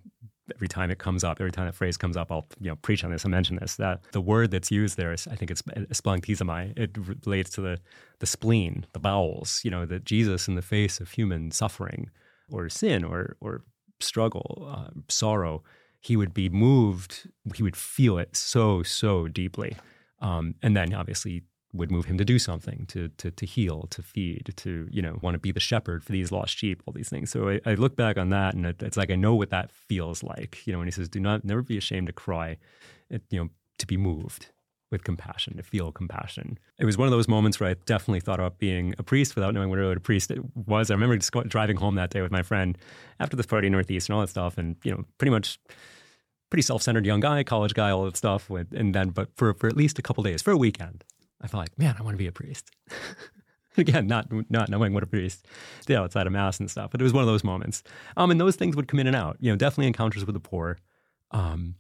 [SPEAKER 2] every time it comes up, every time that phrase comes up, I'll you know preach on this and mention this. That the word that's used there is, I think it's splanchnizomai. It relates to the the spleen, the bowels. You know that Jesus, in the face of human suffering or sin or or struggle, uh, sorrow, he would be moved. He would feel it so so deeply, um, and then obviously would move him to do something, to to to heal, to feed, to you know want to be the shepherd for these lost sheep, all these things. So I, I look back on that, and it, it's like I know what that feels like. You know, when he says, "Do not never be ashamed to cry," it, you know, to be moved with compassion, to feel compassion. It was one of those moments where I definitely thought about being a priest without knowing what a priest was. I remember just driving home that day with my friend after this party in Northeast and all that stuff, and you know, pretty much pretty self-centered young guy, college guy, all that stuff. With, and then, but for for at least a couple days, for a weekend, I felt like, man, I want to be a priest. Again, not not knowing what a priest did outside of mass and stuff, but it was one of those moments. Um, and those things would come in and out. You know, definitely encounters with the poor. Um,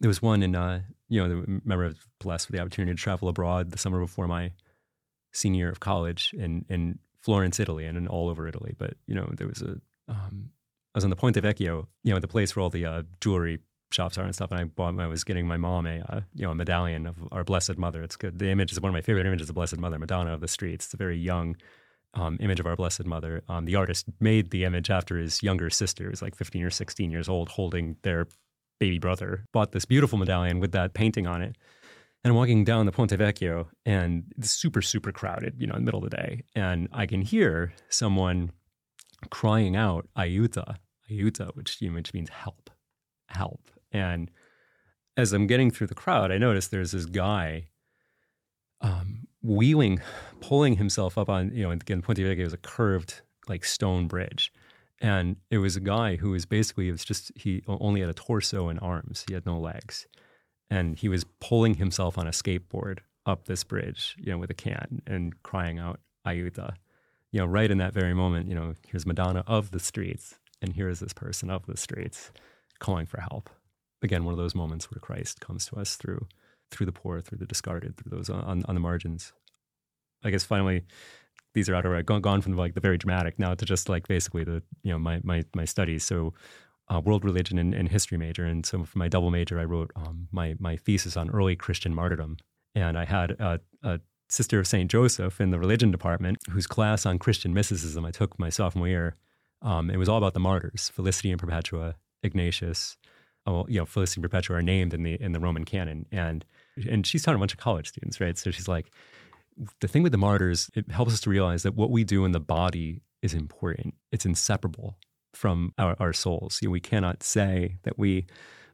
[SPEAKER 2] there was one in, uh, you know, remember I was blessed with the opportunity to travel abroad the summer before my senior year of college in in Florence, Italy, and in all over Italy. But you know, there was a um, I was on the Ponte Vecchio, you know, the place where all the uh, jewelry shops are and stuff. And I bought, I was getting my mom a, uh, you know, a medallion of our Blessed Mother. It's good. The image is one of my favorite images of Blessed Mother, Madonna of the streets. It's a very young um, image of our Blessed Mother. Um, the artist made the image after his younger sister, who's like 15 or 16 years old, holding their baby brother. Bought this beautiful medallion with that painting on it. And I'm walking down the Ponte Vecchio and it's super, super crowded, you know, in the middle of the day. And I can hear someone crying out, Aiuta, Aiuta, which, you know, which means help, help. And as I'm getting through the crowd, I notice there's this guy um, wheeling, pulling himself up on, you know, again, Ponte Vecchio was a curved, like stone bridge. And it was a guy who was basically, it was just, he only had a torso and arms. He had no legs. And he was pulling himself on a skateboard up this bridge, you know, with a can and crying out, Aiuta. You know, right in that very moment, you know, here's Madonna of the streets, and here is this person of the streets calling for help again one of those moments where Christ comes to us through through the poor, through the discarded, through those on, on the margins. I guess finally, these are out of gone, gone from like the very dramatic now to just like basically the you know my my my studies. So uh, world religion and, and, history major, and so for my double major, I wrote um, my my thesis on early Christian martyrdom, and I had a, a sister of Saint Joseph in the religion department whose class on Christian mysticism I took my sophomore year. Um, it was all about the martyrs, Felicity and Perpetua, Ignatius, oh, you know, Felicity Perpetua are named in the in the Roman canon, and and she's taught a bunch of college students, right? So she's like, the thing with the martyrs, it helps us to realize that what we do in the body is important. It's inseparable from our, our souls. You know, we cannot say that we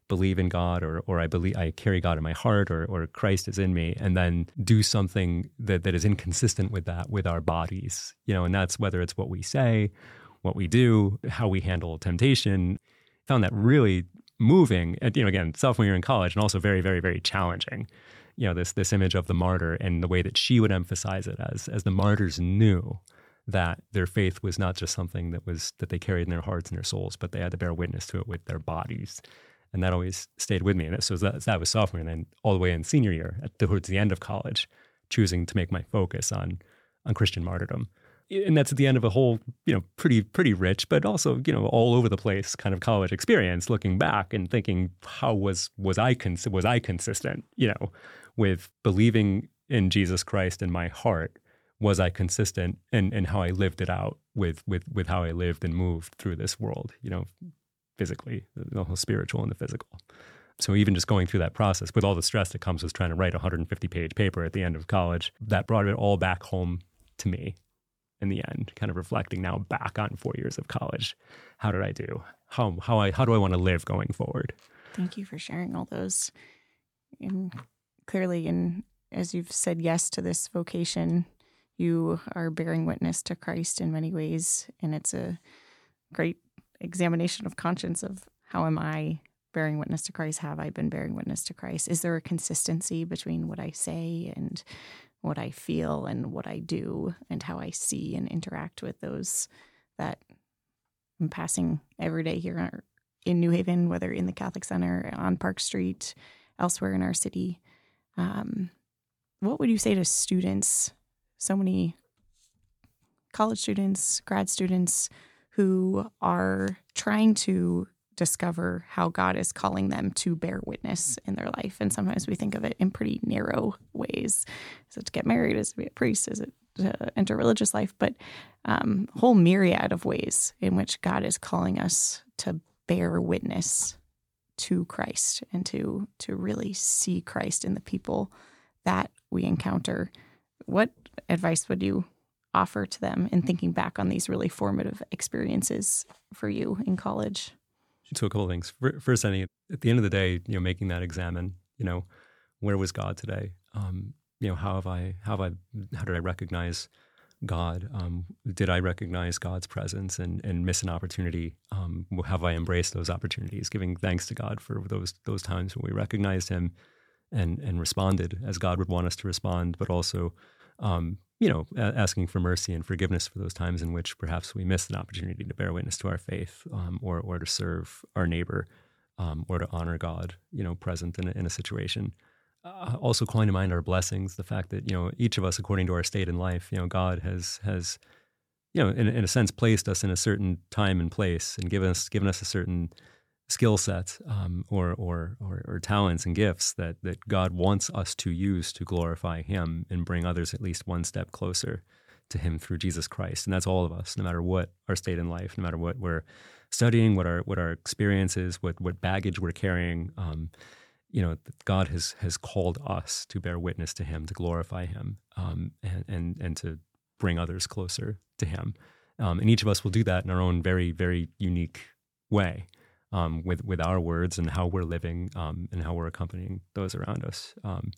[SPEAKER 2] believe in God or or I believe I carry God in my heart or or Christ is in me and then do something that, that is inconsistent with that with our bodies. You know, and that's whether it's what we say, what we do, how we handle temptation. Found that really moving, you know, again, sophomore year in college, and also very, very, very challenging. You know, this this image of the martyr and the way that she would emphasize it as as the martyrs knew that their faith was not just something that was that they carried in their hearts and their souls, but they had to bear witness to it with their bodies. And that always stayed with me. And so that, that was sophomore, and then all the way in senior year, at, towards the end of college, choosing to make my focus on on Christian martyrdom and that's at the end of a whole, you know, pretty pretty rich, but also you know all over the place kind of college experience. Looking back and thinking, how was was I cons- was I consistent? You know, with believing in Jesus Christ in my heart. Was I consistent in, in how I lived it out with with with how I lived and moved through this world? You know, physically, the whole spiritual and the physical. So even just going through that process with all the stress that comes with trying to write a 150 page paper at the end of college, that brought it all back home to me in the end, kind of reflecting now back on four years of college. How did I do? How how I how do I want to live going forward?
[SPEAKER 1] Thank you for sharing all those. And clearly, and as you've said yes to this vocation, you are bearing witness to Christ in many ways, and it's a great examination of conscience of how am I bearing witness to Christ? Have I been bearing witness to Christ? Is there a consistency between what I say and what I feel and what I do and how I see and interact with those that I'm passing every day here in New Haven, whether in the Catholic Center, on Park Street, elsewhere in our city? Um, what would you say to students, so many college students, grad students who are trying to discover how God is calling them to bear witness in their life. And sometimes we think of it in pretty narrow ways. Is it to get married? Is it to be a priest? Is it to enter religious life? But um, whole myriad of ways in which God is calling us to bear witness to Christ and to to really see Christ in the people that we encounter. What advice would you offer to them in thinking back on these really formative experiences for you in college?
[SPEAKER 2] So a couple things. First, think at the end of the day, you know, making that examine, you know, where was God today? Um, you know, how have I, how have I, how did I recognize God? Um, did I recognize God's presence and, and miss an opportunity? Um, have I embraced those opportunities, giving thanks to God for those those times when we recognized Him and and responded as God would want us to respond, but also um, you know, asking for mercy and forgiveness for those times in which perhaps we missed an opportunity to bear witness to our faith um, or, or to serve our neighbor um, or to honor God, you know, present in a, in a situation. Uh, also calling to mind our blessings, the fact that, you know, each of us, according to our state in life, you know, God has, has you know, in, in a sense, placed us in a certain time and place and given us, given us a certain skill sets um, or, or, or, or, talents and gifts that, that God wants us to use to glorify Him and bring others at least one step closer to Him through Jesus Christ. And that's all of us, no matter what our state in life, no matter what we're studying, what our what our experience is, what what baggage we're carrying. Um, you know, God has has called us to bear witness to Him, to glorify Him, um, and, and and to bring others closer to Him. Um, and each of us will do that in our own very very unique way um, with with our words and how we're living um, and how we're accompanying those around us, um,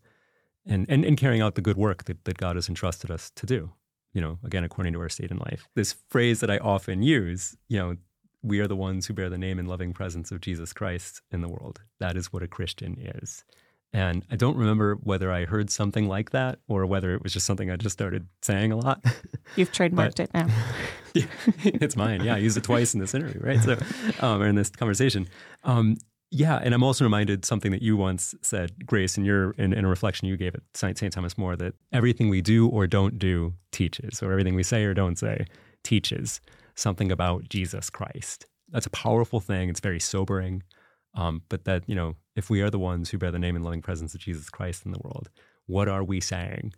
[SPEAKER 2] and, and and carrying out the good work that, that God has entrusted us to do. You know, again, according to our state in life. This phrase that I often use, you know, we are the ones who bear the name and loving presence of Jesus Christ in the world. That is what a Christian is. And I don't remember whether I heard something like that or whether it was just something I just started saying a lot.
[SPEAKER 1] You've trademarked it now.
[SPEAKER 2] yeah, it's mine. Yeah, I used it twice in this interview, right? So, um, or in this conversation. Um, yeah, and I'm also reminded something that you once said, Grace, in your in, in a reflection you gave at St. Thomas More, that everything we do or don't do teaches, or everything we say or don't say teaches something about Jesus Christ. That's a powerful thing. It's very sobering. Um, but that, you know, if we are the ones who bear the name and loving presence of Jesus Christ in the world, what are we saying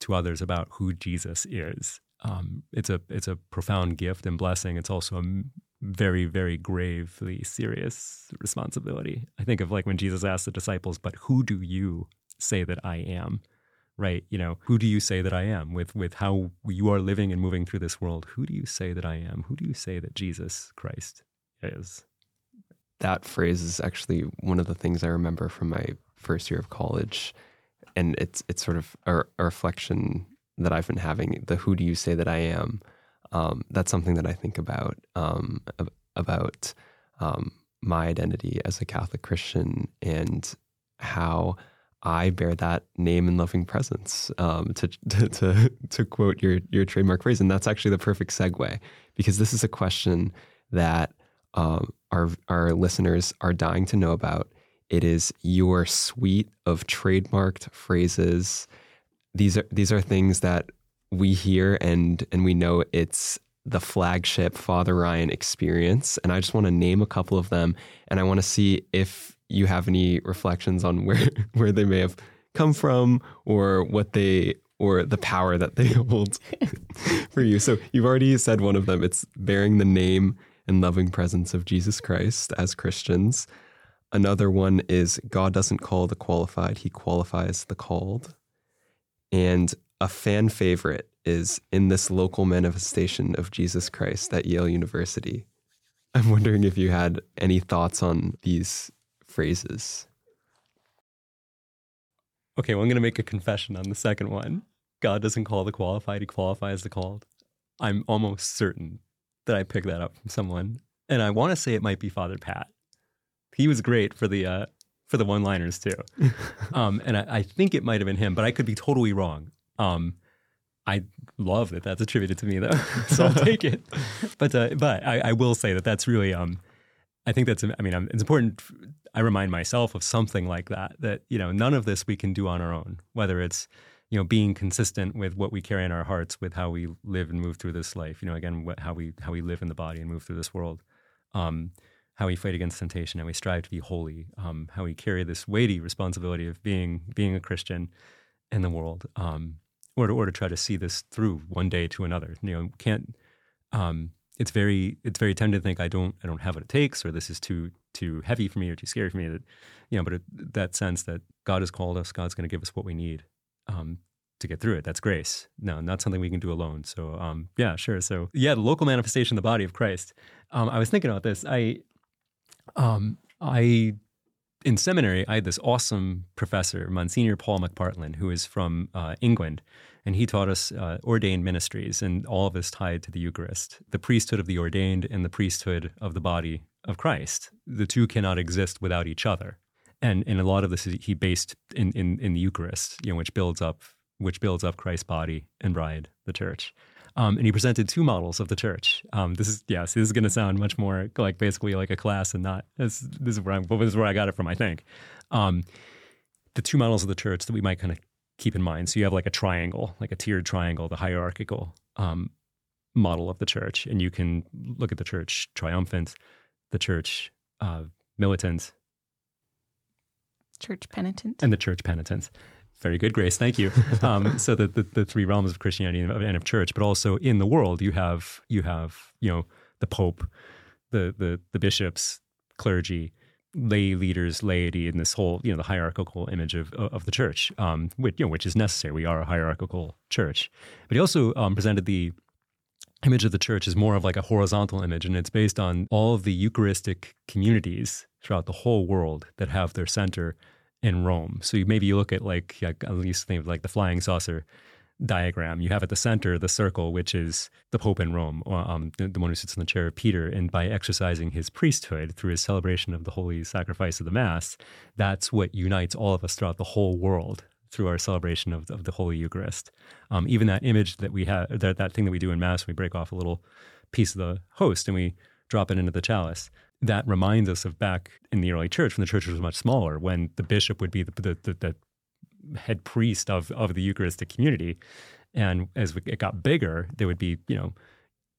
[SPEAKER 2] to others about who Jesus is? Um, it's a it's a profound gift and blessing. It's also a very very gravely serious responsibility. I think of like when Jesus asked the disciples, "But who do you say that I am?" Right? You know, who do you say that I am? With with how you are living and moving through this world, who do you say that I am? Who do you say that Jesus Christ is?
[SPEAKER 3] That phrase is actually one of the things I remember from my first year of college, and it's it's sort of a, a reflection that I've been having. The "Who do you say that I am?" Um, that's something that I think about um, about um, my identity as a Catholic Christian and how I bear that name and loving presence. Um, to, to, to to quote your your trademark phrase, and that's actually the perfect segue because this is a question that um, our our listeners are dying to know about. It is your suite of trademarked phrases. These are these are things that we hear and and we know it's the flagship Father Ryan experience. And I just want to name a couple of them and I want to see if you have any reflections on where where they may have come from or what they or the power that they hold for you. So you've already said one of them. It's bearing the name and loving presence of Jesus Christ as Christians. Another one is God doesn't call the qualified, he qualifies the called. And a fan favorite is in this local manifestation of Jesus Christ at Yale University. I'm wondering if you had any thoughts on these phrases.
[SPEAKER 2] Okay, well, I'm going to make a confession on the second one. God doesn't call the qualified, he qualifies the called. I'm almost certain that I picked that up from someone. And I want to say it might be Father Pat. He was great for the uh, for the one-liners too. um, and I, I, think it might have been him, but I could be totally wrong. Um, I love that that's attributed to me though, so I'll take it. But uh, but I, I, will say that that's really um, I think that's I mean it's important. I remind myself of something like that. That you know none of this we can do on our own. Whether it's you know being consistent with what we carry in our hearts, with how we live and move through this life. You know again what, how we how we live in the body and move through this world. Um, how we fight against temptation, how we strive to be holy, um, how we carry this weighty responsibility of being being a Christian in the world. Um, or to, or to try to see this through one day to another. You know, can't. Um, it's very it's very tempting to think I don't I don't have what it takes, or this is too too heavy for me or too scary for me. That you know, but it, that sense that God has called us, God's going to give us what we need um, to get through it. That's grace. No, not something we can do alone. So um, yeah, sure. So yeah, the local manifestation, the body of Christ. Um, I was thinking about this. I um, I in seminary, I had this awesome professor, Monsignor Paul McPartlan, who is from uh, England, and he taught us uh, ordained ministries, and all of this tied to the Eucharist, the priesthood of the ordained and the priesthood of the body of Christ. The two cannot exist without each other, and and a lot of this is, he based in, in in the Eucharist, you know, which builds up which builds up Christ's body and bride, the church. Um, and he presented two models of the church. Um, this is yes, this is going to sound much more like basically like a class and not this. This is where I'm. This is where I got it from. I think um, the two models of the church that we might kind of keep in mind. So you have like a triangle, like a tiered triangle, the hierarchical um, model of the church, and you can look at the church triumphant, the church uh, militant,
[SPEAKER 1] church penitent,
[SPEAKER 2] and the church penitent. Very good, Grace. Thank you. Um, so the, the, the three realms of Christianity and of, and of church, but also in the world, you have you have you know the Pope, the the the bishops, clergy, lay leaders, laity, and this whole you know the hierarchical image of of the church, um, which you know which is necessary. We are a hierarchical church, but he also um, presented the image of the church as more of like a horizontal image, and it's based on all of the Eucharistic communities throughout the whole world that have their center in Rome. So you, maybe you look at like, like at least think of like the flying saucer diagram. You have at the center the circle, which is the Pope in Rome, um, the, the, one who sits in the chair of Peter. And by exercising his priesthood through his celebration of the holy sacrifice of the Mass, that's what unites all of us throughout the whole world through our celebration of, of the Holy Eucharist. Um, even that image that we have, that, that thing that we do in Mass, we break off a little piece of the host and we drop it into the chalice that reminds us of back in the early church when the church was much smaller, when the bishop would be the, the, the, the head priest of, of the Eucharistic community. And as it got bigger, there would be, you know,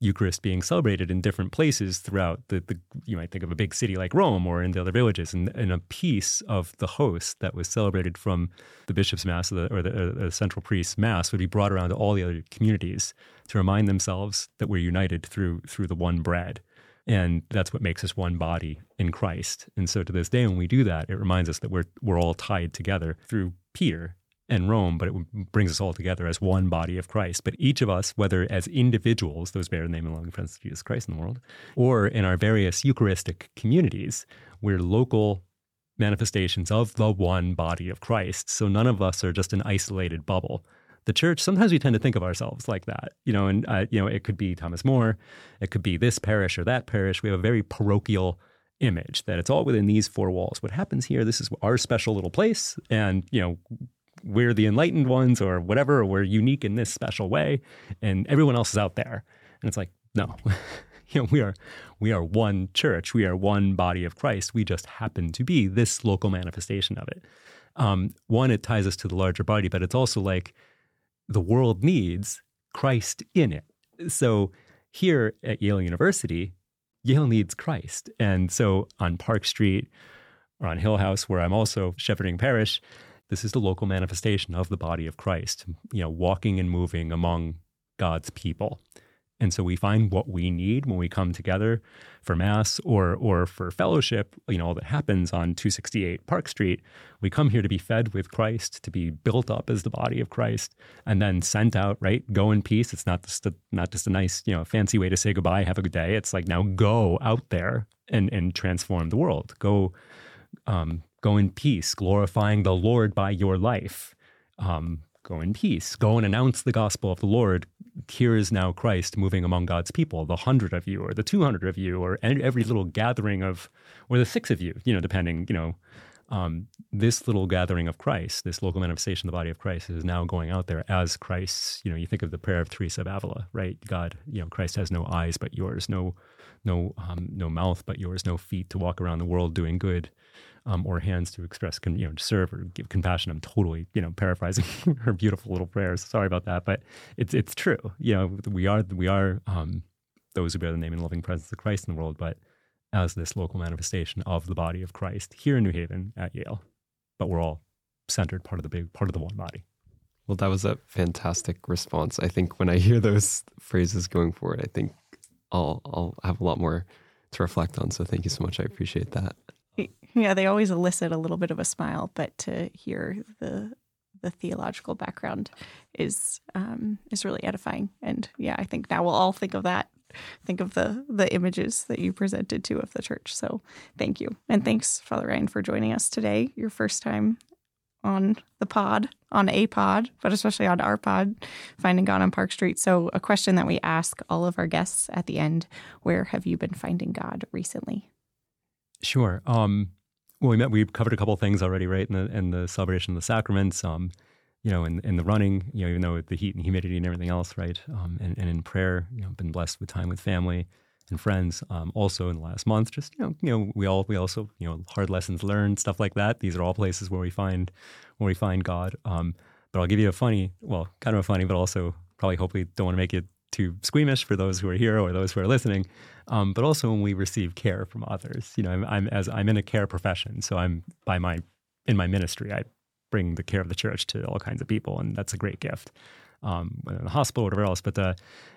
[SPEAKER 2] Eucharist being celebrated in different places throughout the, the you might think of a big city like Rome or in the other villages, and, and a piece of the host that was celebrated from the bishop's mass or the, or the, or the central priest's mass would be brought around to all the other communities to remind themselves that we're united through through the one bread. And that's what makes us one body in Christ. And so to this day, when we do that, it reminds us that we're, we're all tied together through Peter and Rome, but it brings us all together as one body of Christ. But each of us, whether as individuals, those bear the name and loving presence of Jesus Christ in the world, or in our various Eucharistic communities, we're local manifestations of the one body of Christ. So none of us are just an isolated bubble the church, sometimes we tend to think of ourselves like that, you know, and, uh, you know, it could be Thomas More, it could be this parish or that parish. We have a very parochial image that it's all within these four walls. What happens here, this is our special little place. And, you know, we're the enlightened ones or whatever, or we're unique in this special way. And everyone else is out there. And it's like, no. you know, we are we are one church. We are one body of Christ. We just happen to be this local manifestation of it. Um, one, it ties us to the larger body, but it's also like the world needs Christ in it. So here at Yale University, Yale needs Christ. And so on Park Street or on Hill House, where I'm also shepherding parish, this is the local manifestation of the body of Christ, you know, walking and moving among God's people. And so we find what we need when we come together for mass or or for fellowship, you know, that happens on 268 Park Street. We come here to be fed with Christ, to be built up as the body of Christ, and then sent out, right? Go in peace. It's not just a, not just a nice, you know, fancy way to say goodbye, have a good day. It's like now go out there and and transform the world. Go um, go in peace, glorifying the Lord by your life. Um, go in peace. Go and announce the gospel of the Lord. Here is now Christ moving among God's people, the hundred of you, or the 200 of you, or every little gathering of, or the six of you, you know, depending, you know, um, this little gathering of Christ, this local manifestation of the body of Christ is now going out there as Christ's, you know, you think of the prayer of Teresa of Avila, right? God, you know, Christ has no eyes but yours, no, no, um, no mouth but yours, no feet to walk around the world doing good um, or hands to express, con- you know, to serve or give compassion. I'm totally, you know, paraphrasing her beautiful little prayers. Sorry about that, but it's it's true. You know, we are we are um, those who bear the name and loving presence of Christ in the world, but as this local manifestation of the body of Christ here in New Haven at Yale. But we're all centered, part of the big, part of the one body.
[SPEAKER 3] Well, that was a fantastic response. I think when I hear those phrases going forward, I think I'll I'll have a lot more to reflect on. So thank you so much. I appreciate that.
[SPEAKER 1] Yeah, they always elicit a little bit of a smile, but to hear the the theological background is um, is really edifying. And yeah, I think now we'll all think of that. Think of the the images that you presented to of the church. So thank you, and thanks, Father Ryan, for joining us today. Your first time on the pod, on a pod, but especially on our pod, Finding God on Park Street. So, a question that we ask all of our guests at the end Where have you been finding God recently?
[SPEAKER 2] Sure. Um, well, we met. We covered a couple things already, right? In the in the celebration of the sacraments, um, you know, in in the running, you know, even though with the heat and humidity and everything else, right? Um, and, and in prayer, you know, been blessed with time with family and friends. Um, also in the last month, just you know, you know, we all we also you know hard lessons learned, stuff like that. These are all places where we find where we find God. Um, but I'll give you a funny, well, kind of a funny, but also probably hopefully don't want to make it too squeamish for those who are here or those who are listening. Um, but also when we receive care from others. You know, I'm, I'm, as I'm in a care profession, so I'm by my in my ministry, I bring the care of the church to all kinds of people, and that's a great gift. Um, in the hospital, or whatever else. But uh,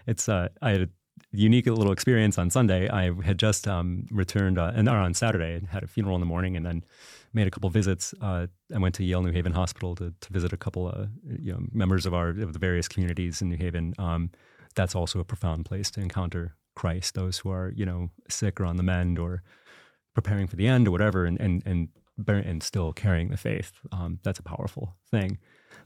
[SPEAKER 2] it's uh, I had unique little experience on Sunday. I had just um, returned, uh, and or on Saturday, and had a funeral in the morning, and then made a couple visits. Uh, I went to Yale New Haven Hospital to, to visit a couple of you know members of our of the various communities in New Haven. Um, that's also a profound place to encounter Christ, those who are, you know, sick or on the mend or preparing for the end or whatever, and and and, and still carrying the faith. Um, that's a powerful thing.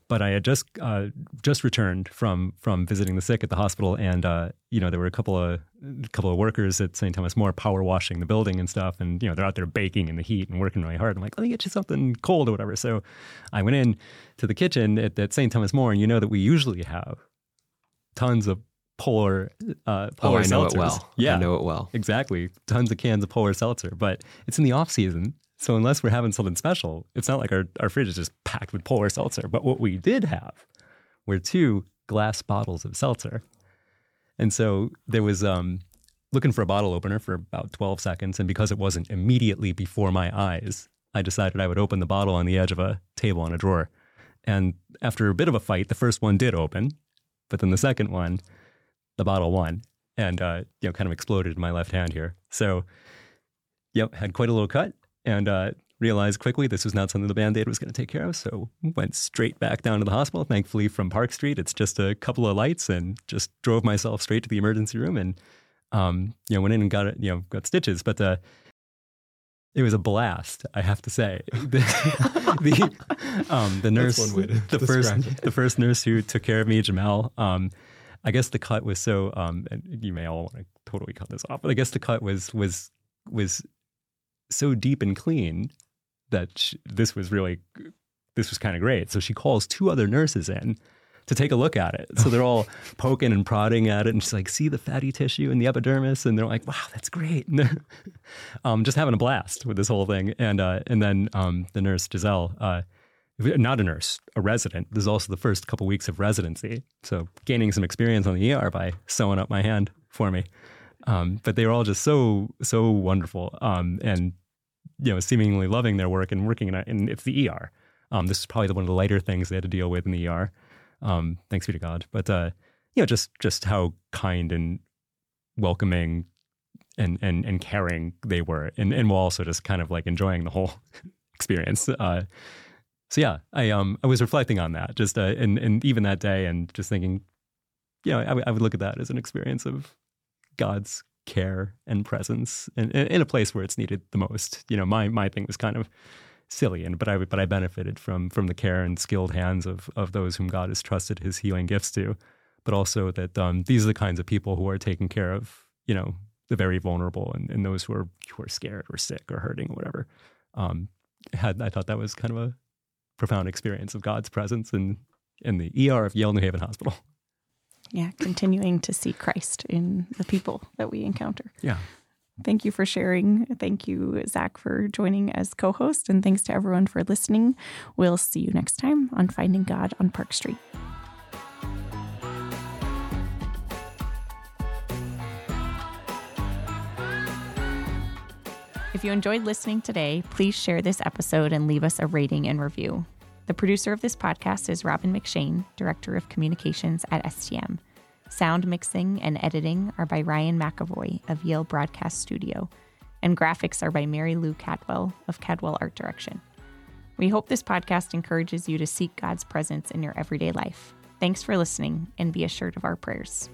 [SPEAKER 2] But I had just uh, just returned from from visiting the sick at the hospital, and uh, you know there were a couple of a couple of workers at St. Thomas More power washing the building and stuff, and you know they're out there baking in the heat and working really hard. I'm like, let me get you something cold or whatever. So I went in to the kitchen at, at St. Thomas More, and you know that we usually have tons of polar uh, polar
[SPEAKER 3] oh, I know
[SPEAKER 2] seltzers.
[SPEAKER 3] it well.
[SPEAKER 2] Yeah,
[SPEAKER 3] I know it well.
[SPEAKER 2] Exactly, tons of cans of polar seltzer, but it's in the off season. So unless we're having something special, it's not like our, our fridge is just packed with polar seltzer. But what we did have were two glass bottles of seltzer. And so there was um, looking for a bottle opener for about 12 seconds. And because it wasn't immediately before my eyes, I decided I would open the bottle on the edge of a table on a drawer. And after a bit of a fight, the first one did open, but then the second one the bottle won and uh, you know kind of exploded in my left hand here. So, yep, had quite a little cut and uh, realized quickly this was not something the band aid was going to take care of. So went straight back down to the hospital. Thankfully, from Park Street, it's just a couple of lights, and just drove myself straight to the emergency room and um, you know went in and got it, you know, got stitches, but. Uh, it was a blast, I have to say. the, the, um, the nurse, the first, it. the first nurse who took care of me, Jamel, um, I guess the cut was so. Um, and you may all want to totally cut this off, but I guess the cut was was was so deep and clean that she, this was really this was kind of great. So she calls two other nurses in to take a look at it. So they're all poking and prodding at it, and she's like, "See the fatty tissue in the epidermis?" And they're like, "Wow, that's great!" And they're um, just having a blast with this whole thing. And uh, and then um, the nurse Giselle. Uh, not a nurse, a resident. This is also the first couple weeks of residency. So gaining some experience on the ER by sewing up my hand for me. Um, but they were all just so, so wonderful. Um, and, you know, seemingly loving their work and working in, a, in it's the ER. Um, this is probably one of the lighter things they had to deal with in the ER. Um, thanks be to God. But, uh, you know, just, just how kind and welcoming and, and, and caring they were. And, and while also just kind of like enjoying the whole experience. Uh, so yeah, I um I was reflecting on that just uh, and and even that day and just thinking, you know, I, w- I would look at that as an experience of God's care and presence in, in a place where it's needed the most. You know, my my thing was kind of silly, and but I but I benefited from from the care and skilled hands of of those whom God has trusted His healing gifts to, but also that um, these are the kinds of people who are taking care of you know the very vulnerable and, and those who are who are scared or sick or hurting or whatever. Um, had I thought that was kind of a profound experience of God's presence in in the ER of Yale New Haven Hospital.
[SPEAKER 1] Yeah, continuing to see Christ in the people that we encounter.
[SPEAKER 2] Yeah.
[SPEAKER 1] Thank you for sharing. Thank you, Zach, for joining as co host. And thanks to everyone for listening. We'll see you next time on Finding God on Park Street. If you enjoyed listening today, please share this episode and leave us a rating and review. The producer of this podcast is Robin McShane, Director of Communications at STM. Sound mixing and editing are by Ryan McAvoy of Yale Broadcast Studio, and graphics are by Mary Lou Cadwell of Cadwell Art Direction. We hope this podcast encourages you to seek God's presence in your everyday life. Thanks for listening and be assured of our prayers.